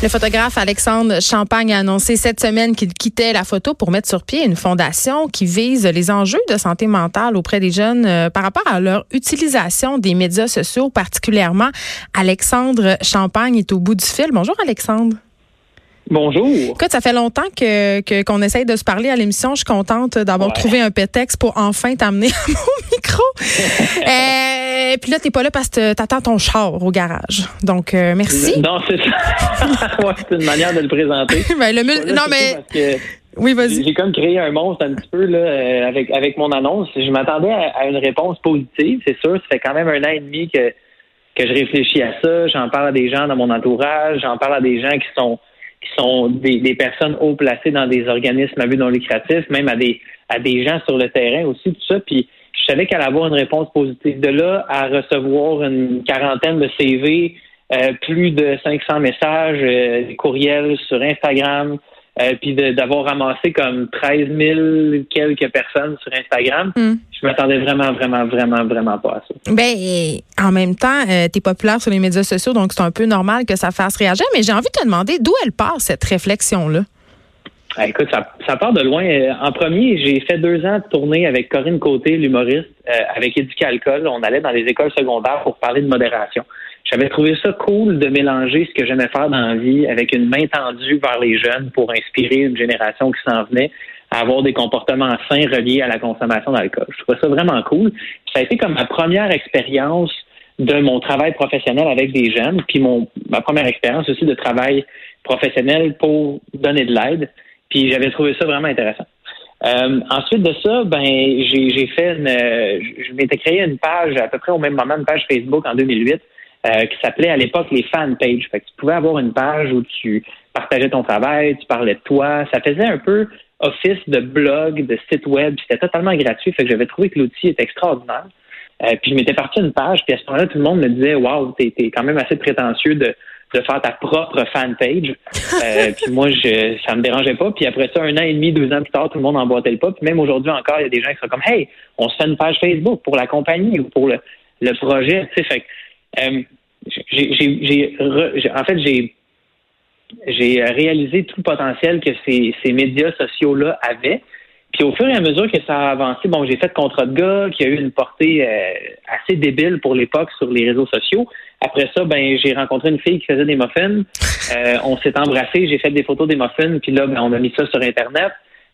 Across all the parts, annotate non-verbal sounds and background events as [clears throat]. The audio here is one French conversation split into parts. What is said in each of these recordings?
Le photographe Alexandre Champagne a annoncé cette semaine qu'il quittait la photo pour mettre sur pied une fondation qui vise les enjeux de santé mentale auprès des jeunes euh, par rapport à leur utilisation des médias sociaux, particulièrement. Alexandre Champagne est au bout du fil. Bonjour Alexandre. Bonjour. Écoute, ça fait longtemps que qu'on essaye de se parler à l'émission. Je suis contente d'avoir trouvé un prétexte pour enfin t'amener [laughs] à mon micro. [laughs] euh, puis là, t'es pas là parce que t'attends ton char au garage. Donc, euh, merci. Non, c'est ça. [laughs] ouais, c'est une manière de le présenter. [laughs] ben, le non, mais... Oui, vas-y. J'ai comme créé un monstre un petit peu là, euh, avec, avec mon annonce. Je m'attendais à, une réponse positive, c'est sûr. Ça fait quand même un an et demi que, que je réfléchis à ça. J'en parle à des gens dans mon entourage. J'en parle à des gens qui sont qui sont des, personnes haut placées dans des organismes à but non lucratif, même à des à des gens sur le terrain aussi, tout ça. Puis je savais qu'elle allait avoir une réponse positive. De là à recevoir une quarantaine de CV, euh, plus de 500 messages, euh, des courriels sur Instagram, euh, puis d'avoir ramassé comme 13 000 quelques personnes sur Instagram, hmm. je m'attendais vraiment, vraiment, vraiment, vraiment pas à ça. Ben, en même temps, euh, tu es populaire sur les médias sociaux, donc c'est un peu normal que ça fasse réagir, mais j'ai envie de te demander d'où elle part, cette réflexion-là? Ah, écoute, ça, ça, part de loin. Euh, en premier, j'ai fait deux ans de tournée avec Corinne Côté, l'humoriste, avec Éducat Alcool. On allait dans les écoles secondaires pour parler de modération. J'avais trouvé ça cool de mélanger ce que j'aimais faire dans la vie avec une main tendue vers les jeunes pour inspirer une génération qui s'en venait à avoir des comportements sains reliés à la consommation d'alcool. Je trouvais ça vraiment cool. Ça a été comme ma première expérience de mon travail professionnel avec des jeunes, puis mon ma première expérience aussi de travail professionnel pour donner de l'aide. Puis j'avais trouvé ça vraiment intéressant. Euh, ensuite de ça, ben j'ai fait une, je m'étais créé une page à peu près au même moment, une page Facebook en 2008 euh, qui s'appelait à l'époque les fan pages. Fait que tu pouvais avoir une page où tu partageais ton travail, tu parlais de toi. Ça faisait un peu office de blog, de site web. C'était totalement gratuit. Fait que j'avais trouvé que l'outil était extraordinaire. Euh, puis je m'étais parti une page, puis à ce moment-là, tout le monde me disait Waouh, t'es es quand même assez prétentieux de, de faire ta propre fan page. Euh, [laughs] puis moi, je, ça me dérangeait pas. Puis après ça, un an et demi, deux ans plus tard, tout le monde emboîtait le pas. Puis même aujourd'hui encore, il y a des gens qui sont comme Hey, on se fait une page Facebook pour la compagnie ou pour le, le projet. Tu sais, fait euh, j'ai, en fait, j'ai, j'ai réalisé tout le potentiel que ces, ces médias sociaux-là avaient. Puis au fur et à mesure que ça a avancé, bon, j'ai fait contrat de gars qui a eu une portée euh, assez débile pour l'époque sur les réseaux sociaux. Après ça, ben j'ai rencontré une fille qui faisait des muffins. [laughs] Euh, on s'est embrassé, j'ai fait des photos des muffins, puis là, ben, on a mis ça sur Internet.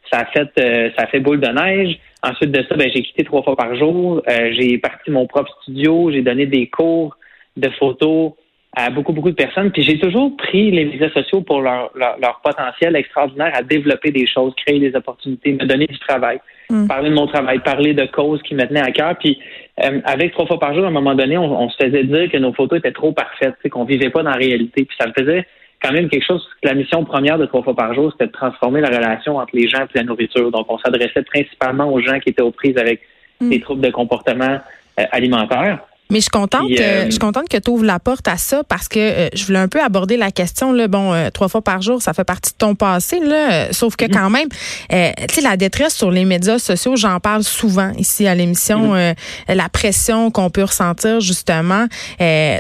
Ça a fait ça a fait boule de neige. Ensuite de ça, ben j'ai quitté trois fois par jour. j'ai parti mon propre studio, j'ai donné des cours de photos à beaucoup, beaucoup de personnes. Puis j'ai toujours pris les médias sociaux pour leur, leur, potentiel extraordinaire à développer des choses, créer des opportunités, me donner du travail, mm. parler de mon travail, parler de causes qui me tenaient à cœur. Puis euh, avec trois fois par jour, à un moment donné, on, se faisait dire que nos photos étaient trop parfaites, qu'on vivait pas dans la réalité. Puis ça me faisait quand même quelque chose. La mission première de trois fois par jour, c'était de transformer la relation entre les gens et la nourriture. Donc on s'adressait principalement aux gens qui étaient aux prises avec mm. des troubles de comportement euh, alimentaire. Mais je suis contente, euh, je suis contente que tu ouvres la porte à ça parce que euh, je voulais un peu aborder la question là, bon euh, trois fois par jour, ça fait partie de ton passé là, sauf que mhm. quand même tu sais la détresse sur les médias sociaux, j'en parle souvent ici à l'émission mhm. la pression qu'on peut ressentir justement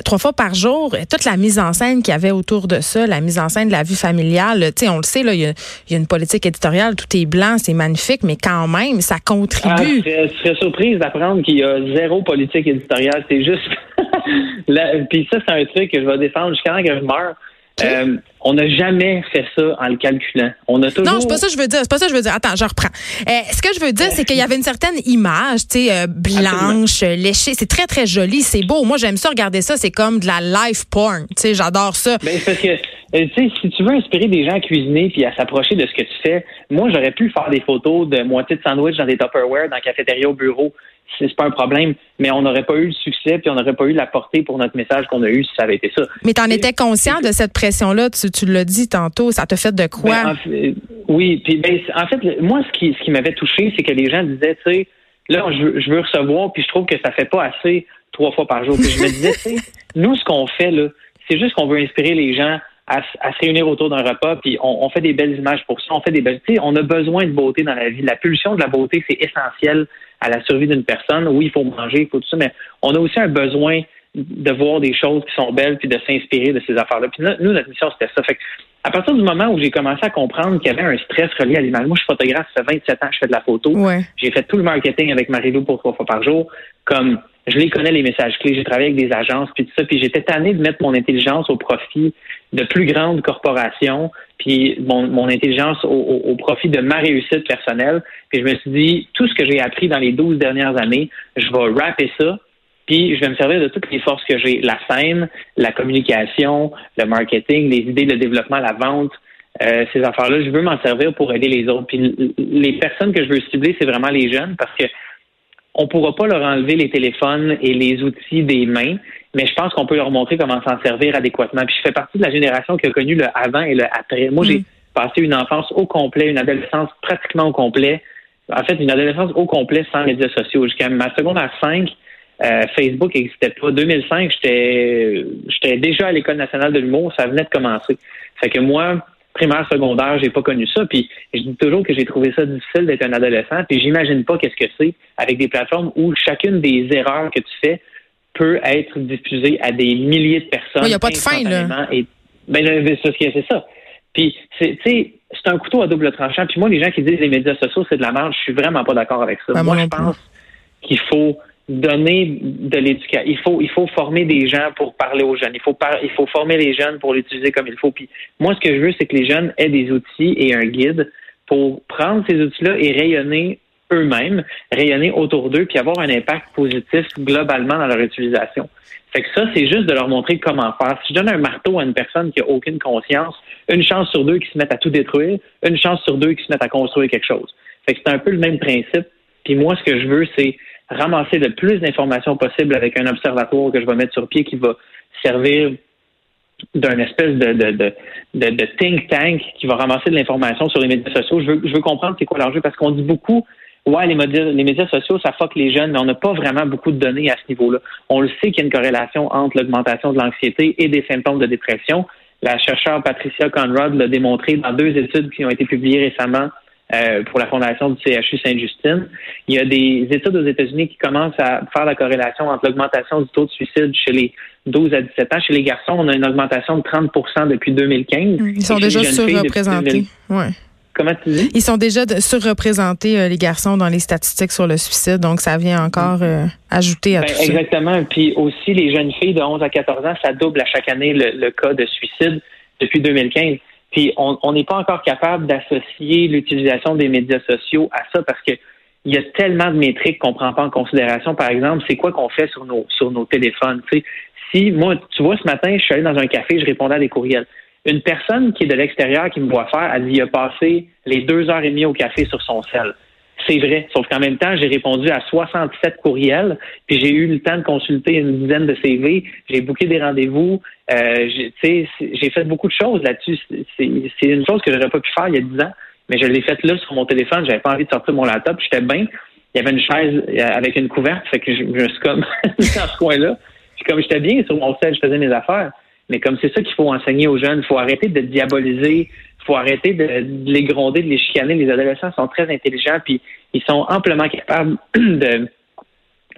trois fois par jour, toute la mise en scène qu'il y avait autour de ça, la mise en scène de la vie familiale, tu sais on le sait là, il y, a, une politique éditoriale, tout est blanc, c'est magnifique, mais quand même ça contribue. Ah, je serais surprise d'apprendre qu'il y a zéro politique éditoriale c'est juste. [laughs] Puis ça, c'est un truc que je vais défendre jusqu'à que je meurs. Euh, on n'a jamais fait ça en le calculant. On a toujours. Non, c'est pas ça que je veux dire. C'est pas ça que je veux dire. Attends, je reprends. Euh, ce que je veux dire, c'est qu'il y avait une certaine image, tu sais, euh, blanche, léchée. C'est très très joli, c'est beau. Moi, j'aime ça regarder ça. C'est comme de la life porn. Tu sais, j'adore ça. Ben, parce que tu sais, si tu veux inspirer des gens à cuisiner puis à s'approcher de ce que tu fais, moi, j'aurais pu faire des photos de moitié de sandwich dans des Tupperware, dans la cafétéria au bureau. C'est pas un problème, mais on n'aurait pas eu le succès puis on n'aurait pas eu la portée pour notre message qu'on a eu si ça avait été ça. Mais tu en étais conscient de cette pression-là, tu, tu l'as dit tantôt, ça te fait de quoi? Ben, oui, puis ben, en fait, moi, ce qui, ce qui m'avait touché, c'est que les gens disaient, tu sais, là, je, je, veux recevoir, puis je trouve que ça fait pas assez trois fois par jour. Puis je me disais, tu sais, [laughs] nous, ce qu'on fait, là, c'est juste qu'on veut inspirer les gens à, se réunir autour d'un repas, puis on, fait des belles images pour ça. On fait des belles. On a besoin de beauté dans la vie. La pulsion de la beauté, c'est essentiel à la survie d'une personne. Oui, il faut manger, il faut tout ça, mais on a aussi un besoin de voir des choses qui sont belles puis de s'inspirer de ces affaires-là. Puis nous, notre mission, c'était ça. Fait à partir du moment où j'ai commencé à comprendre qu'il y avait un stress relié à l'image, moi, je suis photographe, ça fait 27 ans je fais de la photo. J'ai fait tout le marketing avec Marie-Lou pour trois fois par jour. Comme je les connais les messages clés, j'ai travaillé avec des agences puis tout ça, puis j'étais tanné de mettre mon intelligence au profit de plus grandes corporations, puis mon, intelligence au, profit de ma réussite personnelle. Puis je me suis dit, tout ce que j'ai appris dans les 12 dernières années, je vais rapper ça, puis je vais me servir de toutes les forces que j'ai, la scène, la communication, le marketing, les idées de développement, la vente, euh, ces affaires-là, je veux m'en servir pour aider les autres. Puis les personnes que je veux cibler, c'est vraiment les jeunes parce que on pourra pas leur enlever les téléphones et les outils des mains, mais je pense qu'on peut leur montrer comment s'en servir adéquatement. Puis je fais partie de la génération qui a connu le avant et le après. Moi, j'ai mm. passé une enfance au complet, une adolescence pratiquement au complet. En fait, une adolescence au complet sans médias sociaux. Jusqu'à ma seconde à 5, euh, Facebook n'existait pas. 2005, j'étais déjà à l'École nationale de l'humour, ça venait de commencer. Fait que moi, primaire, secondaire, j'ai pas connu ça. Puis je dis toujours que j'ai trouvé ça difficile d'être un adolescent. Puis j'imagine pas qu'est-ce que c'est avec des plateformes où chacune des erreurs que tu fais peut être diffusée à des milliers de personnes. Il n'y a pas de fin, là. Et, ben, c'est ça. Puis, c'est, c'est un couteau à double tranchant. Puis moi, les gens qui disent les médias sociaux, c'est de la merde, je suis vraiment pas d'accord avec ça. Ben, moi, je pense qu'il faut donner de l'éducation. Il faut, il faut former des gens pour parler aux jeunes. Il faut, il faut former les jeunes pour l'utiliser comme il faut. Puis moi, ce que je veux, c'est que les jeunes aient des outils et un guide pour prendre ces outils-là et rayonner eux-mêmes, rayonner autour d'eux, puis avoir un impact positif globalement dans leur utilisation. Fait que ça, c'est juste de leur montrer comment faire. Si je donne un marteau à une personne qui a aucune conscience, une chance sur deux qui se mettent à tout détruire, une chance sur deux qui se mettent à construire quelque chose. Fait que c'est un peu le même principe. Puis moi, ce que je veux, c'est ramasser le plus d'informations possible avec un observatoire que je vais mettre sur pied qui va servir d'un espèce de, de, de, de, think tank qui va ramasser de l'information sur les médias sociaux. Je veux, je veux comprendre c'est quoi l'enjeu parce qu'on dit beaucoup Ouais, les médias, les médias sociaux, ça fuck les jeunes, mais on n'a pas vraiment beaucoup de données à ce niveau-là. On le sait qu'il y a une corrélation entre l'augmentation de l'anxiété et des symptômes de dépression. La chercheure Patricia Conrad l'a démontré dans deux études qui ont été publiées récemment euh, pour la fondation du CHU Sainte-Justine. Il y a des études aux États-Unis qui commencent à faire la corrélation entre l'augmentation du taux de suicide chez les 12 à 17 ans. Chez les garçons, on a une augmentation de 30% depuis 2015. Ils sont déjà surreprésentés. Ouais. Comment tu dis? Ils sont déjà surreprésentés, euh, les garçons, dans les statistiques sur le suicide. Donc, ça vient encore euh, ajouter à ben, tout ça. Exactement. Puis aussi, les jeunes filles de 11 à 14 ans, ça double à chaque année le cas de suicide depuis 2015. Puis on n'est pas encore capable d'associer l'utilisation des médias sociaux à ça parce que il y a tellement de métriques qu'on prend pas en considération. Par exemple, c'est quoi qu'on fait sur nos sur nos téléphones. si moi, tu vois, ce matin, je suis allé dans un café, je répondais à des courriels. Une personne qui est de l'extérieur qui me voit faire, elle dit il a passé les deux heures et demie au café sur son sel. C'est vrai. Sauf qu'en même temps, j'ai répondu à 67 courriels, puis j'ai eu le temps de consulter une dizaine de CV, j'ai booké des rendez-vous, euh, j'ai fait beaucoup de choses là-dessus. C'est une chose que j'aurais pas pu faire il y a 10 ans, mais je l'ai faite là sur mon téléphone. J'avais pas envie de sortir mon laptop, j'étais bien. Il y avait une chaise euh, avec une couverte, fait que je, me suis comme [laughs] dans ce coin-là. Puis comme j'étais bien sur mon sel, je faisais mes affaires. Mais comme c'est ça qu'il faut enseigner aux jeunes, il faut arrêter de diaboliser faut arrêter de, les gronder, de les chicaner. Les adolescents sont très intelligents, puis ils sont amplement capables [clears throat] de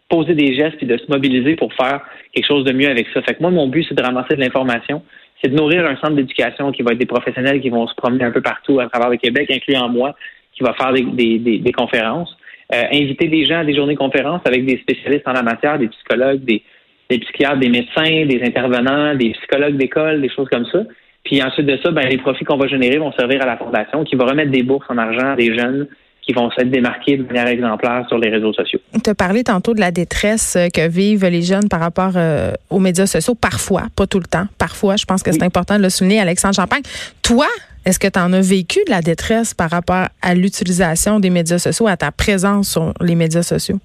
poser des gestes et de se mobiliser pour faire quelque chose de mieux avec ça. Fait que moi, mon but, c'est de ramasser de l'information, c'est de nourrir un centre d'éducation qui va être des professionnels qui vont se promener un peu partout à travers le Québec, incluant moi, qui va faire des, conférences. Euh, inviter des gens à des journées conférences avec des spécialistes en la matière, des psychologues, des, des psychiatres, des médecins, des intervenants, des psychologues d'école, des choses comme ça. Puis ensuite de ça, ben, les profits qu'on va générer vont servir à la fondation qui va remettre des bourses en argent à des jeunes qui vont se démarquer de manière exemplaire sur les réseaux sociaux. Tu as parlé tantôt de la détresse euh, que vivent les jeunes par rapport euh, aux médias sociaux, parfois, pas tout le temps, parfois. Je pense que c'est important de le souligner, Alexandre Champagne. Toi, est-ce que tu en as vécu de la détresse par rapport à l'utilisation des médias sociaux, à ta présence sur les médias sociaux?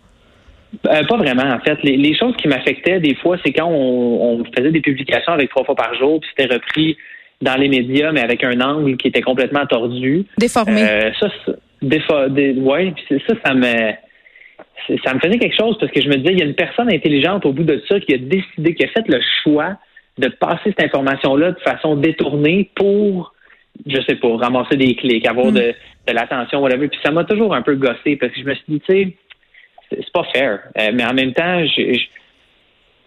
Euh, pas vraiment, en fait. Les, choses qui m'affectaient des fois, c'est quand on, faisait des publications avec trois fois par jour, puis c'était repris dans les médias, mais avec un angle qui était complètement tordu. Déformé. Euh, ça, ouais, ça, ça me ça me faisait quelque chose parce que je me disais, il y a une personne intelligente au bout de ça qui a décidé, qui a fait le choix de passer cette information-là de façon détournée pour, je sais pas, ramasser des clics, avoir mm. de, de l'attention, whatever. Puis ça m'a toujours un peu gossé parce que je me suis dit, tu sais, c'est pas fair. Euh, mais en même temps,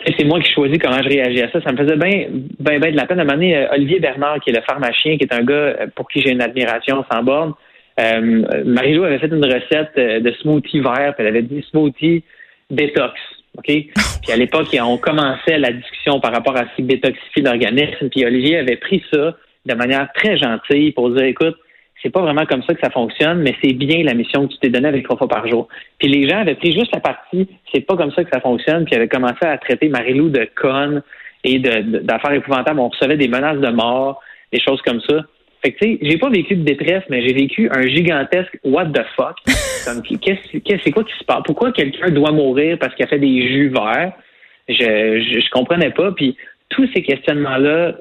c'est moi qui choisis comment je réagis à ça. Ça me faisait bien ben, ben de la peine. À un moment donné, euh, Olivier Bernard, qui est le pharmacien, qui est un gars euh, pour qui j'ai une admiration sans borne, euh, Marie-Lou avait fait une recette de smoothie vert, puis elle avait dit smoothie détox. OK? [laughs] Puis à l'époque, on commençait la discussion par rapport à ce qui détoxifie l'organisme. Puis Olivier avait pris ça de manière très gentille pour dire écoute, c'est pas vraiment comme ça que ça fonctionne, mais c'est bien la mission que tu t'es donnée avec trois fois par jour. Puis les gens avaient pris juste la partie, c'est pas comme ça que ça fonctionne, puis avaient commencé à traiter Marilou de conne et d'affaires épouvantables. On recevait des menaces de mort, des choses comme ça. Fait que, tu sais, j'ai pas vécu de détresse, mais j'ai vécu un gigantesque what the fuck. [laughs] qu'est-ce, c'est quoi qui se passe? Pourquoi quelqu'un doit mourir parce qu'il a fait des jus verts? Je, je, je comprenais pas. Puis tous ces questionnements-là,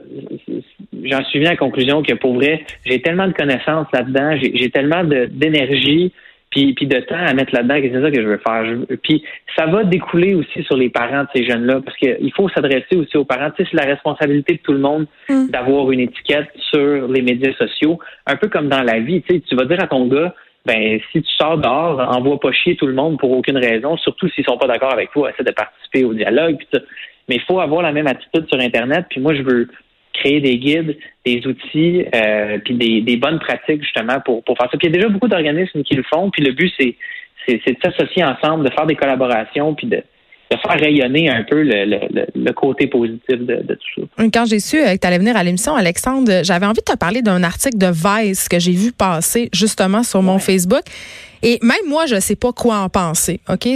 j'en suis venu à la conclusion que pour vrai, j'ai tellement de connaissances là-dedans, j'ai tellement d'énergie, puis, puis de temps à mettre là-dedans que c'est ça que je veux faire. puis ça va découler aussi sur les parents de ces jeunes-là, parce qu'il faut s'adresser aussi aux parents. Tu sais, c'est la responsabilité de tout le monde mm. d'avoir une étiquette sur les médias sociaux, un peu comme dans la vie. Tu sais, tu vas dire à ton gars, ben si tu sors dehors, envoie pas chier tout le monde pour aucune raison, surtout s'ils sont pas d'accord avec toi, essaie de participer au dialogue. Puis mais il faut avoir la même attitude sur Internet. Puis moi, je veux créer des guides, des outils, euh, puis des, des, bonnes pratiques justement pour, pour faire ça. Puis il y a déjà beaucoup d'organismes qui le font. Puis le but, c'est, c'est, de s'associer ensemble, de faire des collaborations, puis de, de faire rayonner un peu le, le, le côté positif de, de, tout ça. Quand j'ai su euh, que tu allais venir à l'émission, Alexandre, j'avais envie de te parler d'un article de Vice que j'ai vu passer justement sur mon Facebook. Et même moi, je ne sais pas quoi en penser. OK?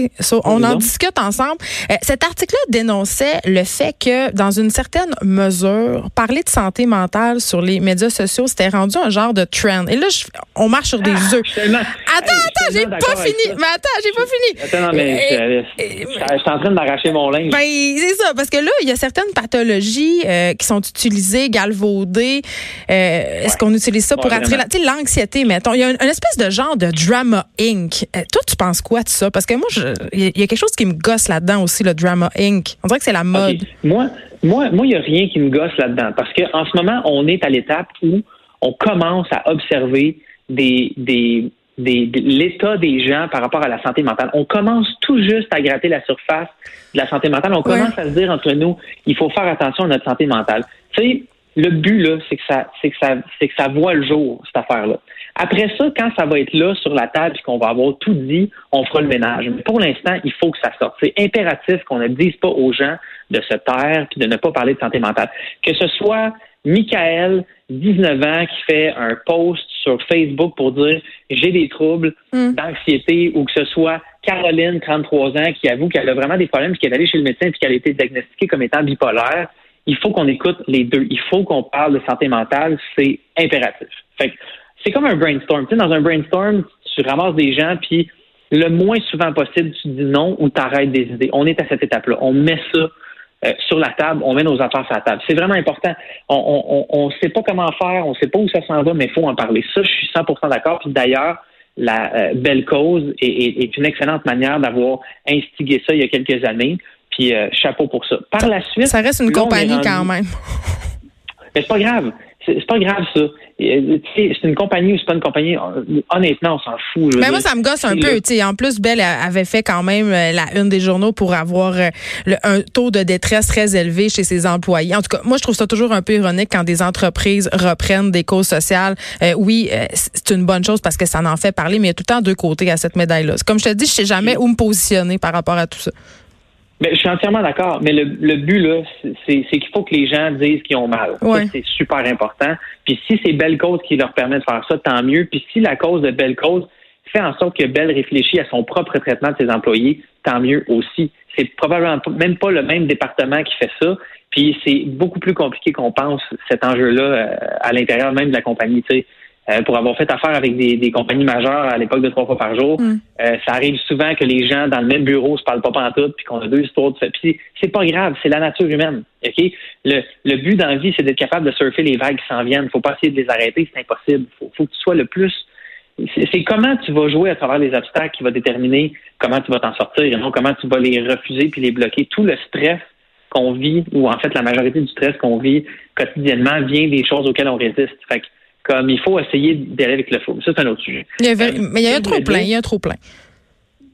on en discute ensemble. Euh, cet article-là dénonçait le fait que, dans une certaine mesure, parler de santé mentale sur les médias sociaux, c'était rendu un genre de trend. Et là, on marche sur des ah, œufs. Attends, attends, j'ai pas fini. Mais attends, j'ai pas fini. Attends, non, mais euh, je suis en train d'arracher mon linge. Ben, c'est ça, parce que là, il y a certaines pathologies euh, qui sont utilisées, galvaudées. Est-ce qu'on utilise ça pour attirer l'anxiété, mettons? Il y a une, une espèce de genre de drama Inc. Euh, toi, tu penses quoi de ça? Parce que moi, il y, a quelque chose qui me gosse là-dedans aussi, le Drama Inc. On dirait que c'est la mode. Moi, moi, moi, il n'y a rien qui me gosse là-dedans. Parce qu'en ce moment, on est à l'étape où on commence à observer des, des, l'état des gens par rapport à la santé mentale. On commence tout juste à gratter la surface de la santé mentale. On commence à se dire entre nous, il faut faire attention à notre santé mentale. Tu sais, le but là, c'est que ça, c'est que ça, c'est que ça voit le jour cette affaire-là. Après ça, quand ça va être là sur la table et qu'on va avoir tout dit, on fera le ménage. Mais pour l'instant, il faut que ça sorte. C'est impératif qu'on ne dise pas aux gens de se taire puis de ne pas parler de santé mentale. Que ce soit Michael, 19 ans, qui fait un post sur Facebook pour dire j'ai des troubles hmm. d'anxiété ou que ce soit Caroline, 33 ans, qui avoue qu'elle a vraiment des problèmes, qui est allée chez le médecin puis qu'elle a été diagnostiquée comme étant bipolaire. Il faut qu'on écoute les deux. Il faut qu'on parle de santé mentale. C'est impératif. Fait c'est comme un brainstorm. Tu sais, dans un brainstorm, tu ramasses des gens, puis le moins souvent possible, tu dis non ou tu arrêtes des idées. On est à cette étape-là. On met ça euh, sur la table, on met nos affaires sur la table. C'est vraiment important. On ne sait pas comment faire, on ne sait pas où ça s'en va, mais il faut en parler. Ça, je suis 100% d'accord. Puis d'ailleurs, la euh, belle cause est, une excellente manière d'avoir instigé ça il y a quelques années. Puis euh, chapeau pour ça. Par la suite, ça reste une compagnie quand même. Mais c'est pas grave. C'est pas grave, ça. C'est une compagnie ou c'est pas une compagnie. Honnêtement, on s'en fout. Mais moi, ça me gosse un peu. En plus, Belle avait fait quand même euh, la une des journaux pour avoir euh, un taux de détresse très élevé chez ses employés. En tout cas, moi, je trouve ça toujours un peu ironique quand des entreprises reprennent des causes sociales. Euh, oui, c'est une bonne chose parce que ça en fait parler, mais il y a tout le temps deux côtés à cette médaille-là. Comme je te dis, je sais jamais où me positionner par rapport à tout ça. Mais je suis entièrement d'accord. Mais le, le but, là, c'est qu'il faut que les gens disent qu'ils ont mal. C'est super important. Puis si c'est Belle Cause qui leur permet de faire ça, tant mieux. Puis si la cause de Belle Cause fait en sorte que Belle réfléchit à son propre traitement de ses employés, tant mieux aussi. C'est probablement même pas le même département qui fait ça. Puis c'est beaucoup plus compliqué qu'on pense cet enjeu-là euh, à l'intérieur même de la compagnie. Euh, pour avoir fait affaire avec des, des compagnies majeures à l'époque de trois fois par jour. Mm. Euh, ça arrive souvent que les gens dans le même bureau se parlent pas pantoute, puis qu'on a deux histoires de Puis c'est pas grave, c'est la nature humaine. Ok, le, le but dans la vie, c'est d'être capable de surfer les vagues qui s'en viennent. Faut pas essayer de les arrêter, c'est impossible. Faut, faut que tu sois le plus c'est comment tu vas jouer à travers les obstacles qui va déterminer comment tu vas t'en sortir et non comment tu vas les refuser puis les bloquer. Tout le stress qu'on vit, ou en fait la majorité du stress qu'on vit quotidiennement vient des choses auxquelles on résiste. Fait que, comme il faut essayer d'aller avec le flot. Ça, c'est un autre sujet. Il y a, mais il y a un trop plein, il y a un trop plein.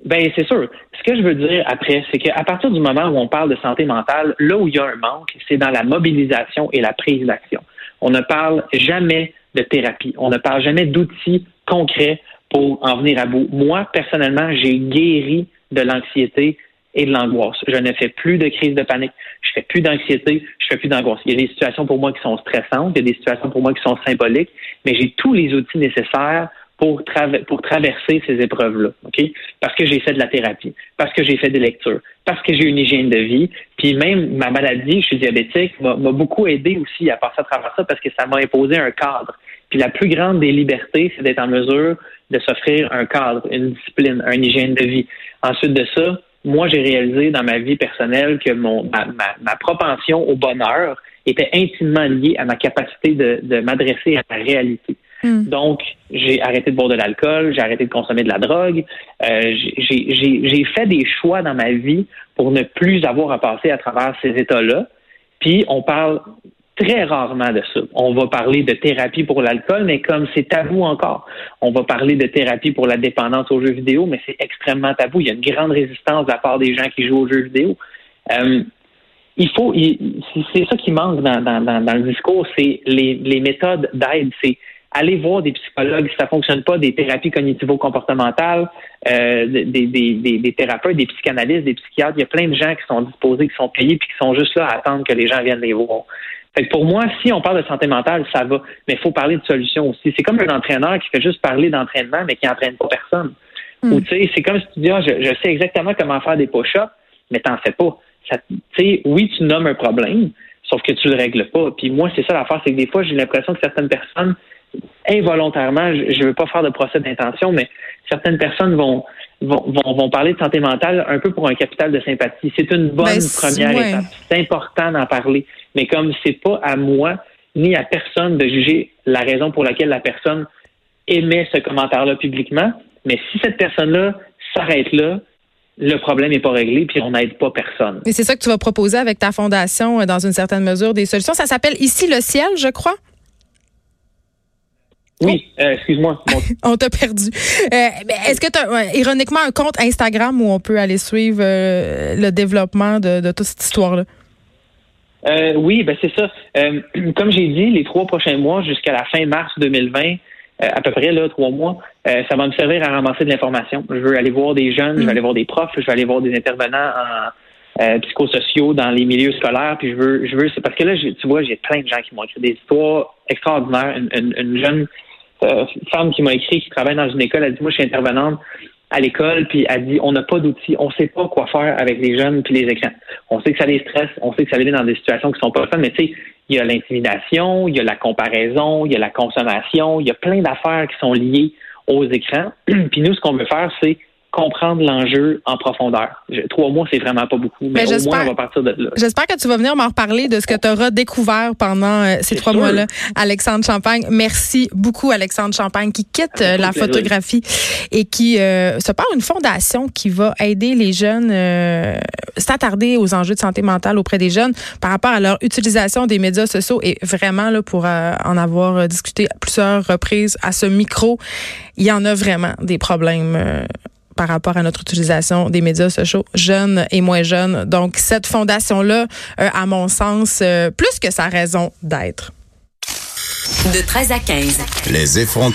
Ben, c'est sûr. Ce que je veux dire après, c'est qu'à partir du moment où on parle de santé mentale, là où il y a un manque, c'est dans la mobilisation et la prise d'action. On ne parle jamais de thérapie. On ne parle jamais d'outils concrets pour en venir à bout. Moi, personnellement, j'ai guéri de l'anxiété et de l'angoisse. Je ne fais plus de crise de panique. Je fais plus d'anxiété. Je fais plus d'angoisse. Il y a des situations pour moi qui sont stressantes. Il y a des situations pour moi qui sont symboliques. Mais j'ai tous les outils nécessaires pour, pour traverser ces épreuves-là. OK? Parce que j'ai fait de la thérapie, parce que j'ai fait des lectures, parce que j'ai une hygiène de vie. Puis même ma maladie, je suis diabétique, m'a beaucoup aidé aussi à passer à travers ça parce que ça m'a imposé un cadre. Puis la plus grande des libertés, c'est d'être en mesure de s'offrir un cadre, une discipline, une hygiène de vie. Ensuite de ça, moi, j'ai réalisé dans ma vie personnelle que mon, ma, propension au bonheur était intimement liée à ma capacité de, de m'adresser à la réalité. Hmm. Donc, j'ai arrêté de boire de l'alcool, j'ai arrêté de consommer de la drogue. Euh, j'ai fait des choix dans ma vie pour ne plus avoir à passer à travers ces états-là. Puis, on parle très rarement de ça. On va parler de thérapie pour l'alcool, mais comme c'est tabou encore. On va parler de thérapie pour la dépendance aux jeux vidéo, mais c'est extrêmement tabou. Il y a une grande résistance de la part des gens qui jouent aux jeux vidéo. Euh, il faut, c'est ça qui manque dans, le discours, c'est les, méthodes d'aide. C'est aller voir des psychologues si ça fonctionne pas, des thérapies cognitivo-comportementales, euh, des, thérapeutes, des psychanalystes, des psychiatres. Il y a plein de gens qui sont disposés, qui sont payés, puis qui sont juste là à attendre que les gens viennent les voir. Fait pour moi, si on parle de santé mentale, ça va. Mais il faut parler de solutions aussi. C'est comme un entraîneur qui fait juste parler d'entraînement, mais qui n'entraîne pas personne. Hmm. Ou tu sais, c'est comme si tu dis, ah, je, sais exactement comment faire des push-ups, mais t'en fais pas. Tu sais, oui, tu nommes un problème, sauf que tu le règles pas. Puis moi, c'est ça l'affaire, c'est que des fois, j'ai l'impression que certaines personnes, involontairement, je ne veux pas faire de procès d'intention, mais certaines personnes vont, vont, vont, parler de santé mentale un peu pour un capital de sympathie. C'est une bonne ben, première étape. C'est important d'en parler. Mais comme c'est pas à moi ni à personne de juger la raison pour laquelle la personne émet ce commentaire-là publiquement, mais si cette personne-là s'arrête là, le problème n'est pas réglé, puis on n'aide pas personne. Et c'est ça que tu vas proposer avec ta fondation, euh, dans une certaine mesure, des solutions. Ça s'appelle Ici le ciel, je crois. Oui, euh, excuse-moi. [laughs] on t'a perdu. Euh, est-ce que tu as, ironiquement, un compte Instagram où on peut aller suivre le développement de toute cette histoire-là? Euh, oui, ben c'est ça. Euh, [clears throat] comme j'ai dit, les trois prochains mois jusqu'à la fin mars 2020, euh, à peu près là, trois mois, ça va me servir à ramasser de l'information. Je veux aller voir des jeunes, je vais mm. aller voir des profs, je vais aller voir des intervenants en psychosociaux dans les milieux scolaires, puis je veux, je veux, c'est parce que là, tu vois, j'ai plein de gens qui m'ont écrit des histoires extraordinaires. Une, une jeune femme qui m'a écrit, qui travaille dans une école, elle dit, moi, je suis intervenante à l'école, puis elle dit on n'a pas d'outils, on ne sait pas quoi faire avec les jeunes puis les écrans. On sait que ça les stresse, on sait que ça les met dans des situations qui sont pas fun, mais tu sais, il y a l'intimidation, il y a la comparaison, il y a la consommation, il y a plein d'affaires qui sont liées aux écrans. [clears throat] puis nous, ce qu'on veut faire, c'est comprendre l'enjeu en profondeur. trois mois, c'est vraiment pas beaucoup, mais, au moins, on va partir de là. J'espère que tu vas venir m'en reparler de ce que tu auras découvert pendant euh, ces trois mois-là. Alexandre Champagne, merci beaucoup, Alexandre Champagne, qui quitte euh, la photographie et qui euh, se part une fondation qui va aider les jeunes, s'attarder aux enjeux de santé mentale auprès des jeunes par rapport à leur utilisation des médias sociaux et vraiment, là, pour en avoir discuté à plusieurs reprises à ce micro, il y en a vraiment des problèmes par rapport à notre utilisation des médias sociaux, jeunes et moins jeunes. Donc, cette fondation-là, euh, à mon sens, euh, plus que sa raison d'être. De 13 à 15. Les effrontés.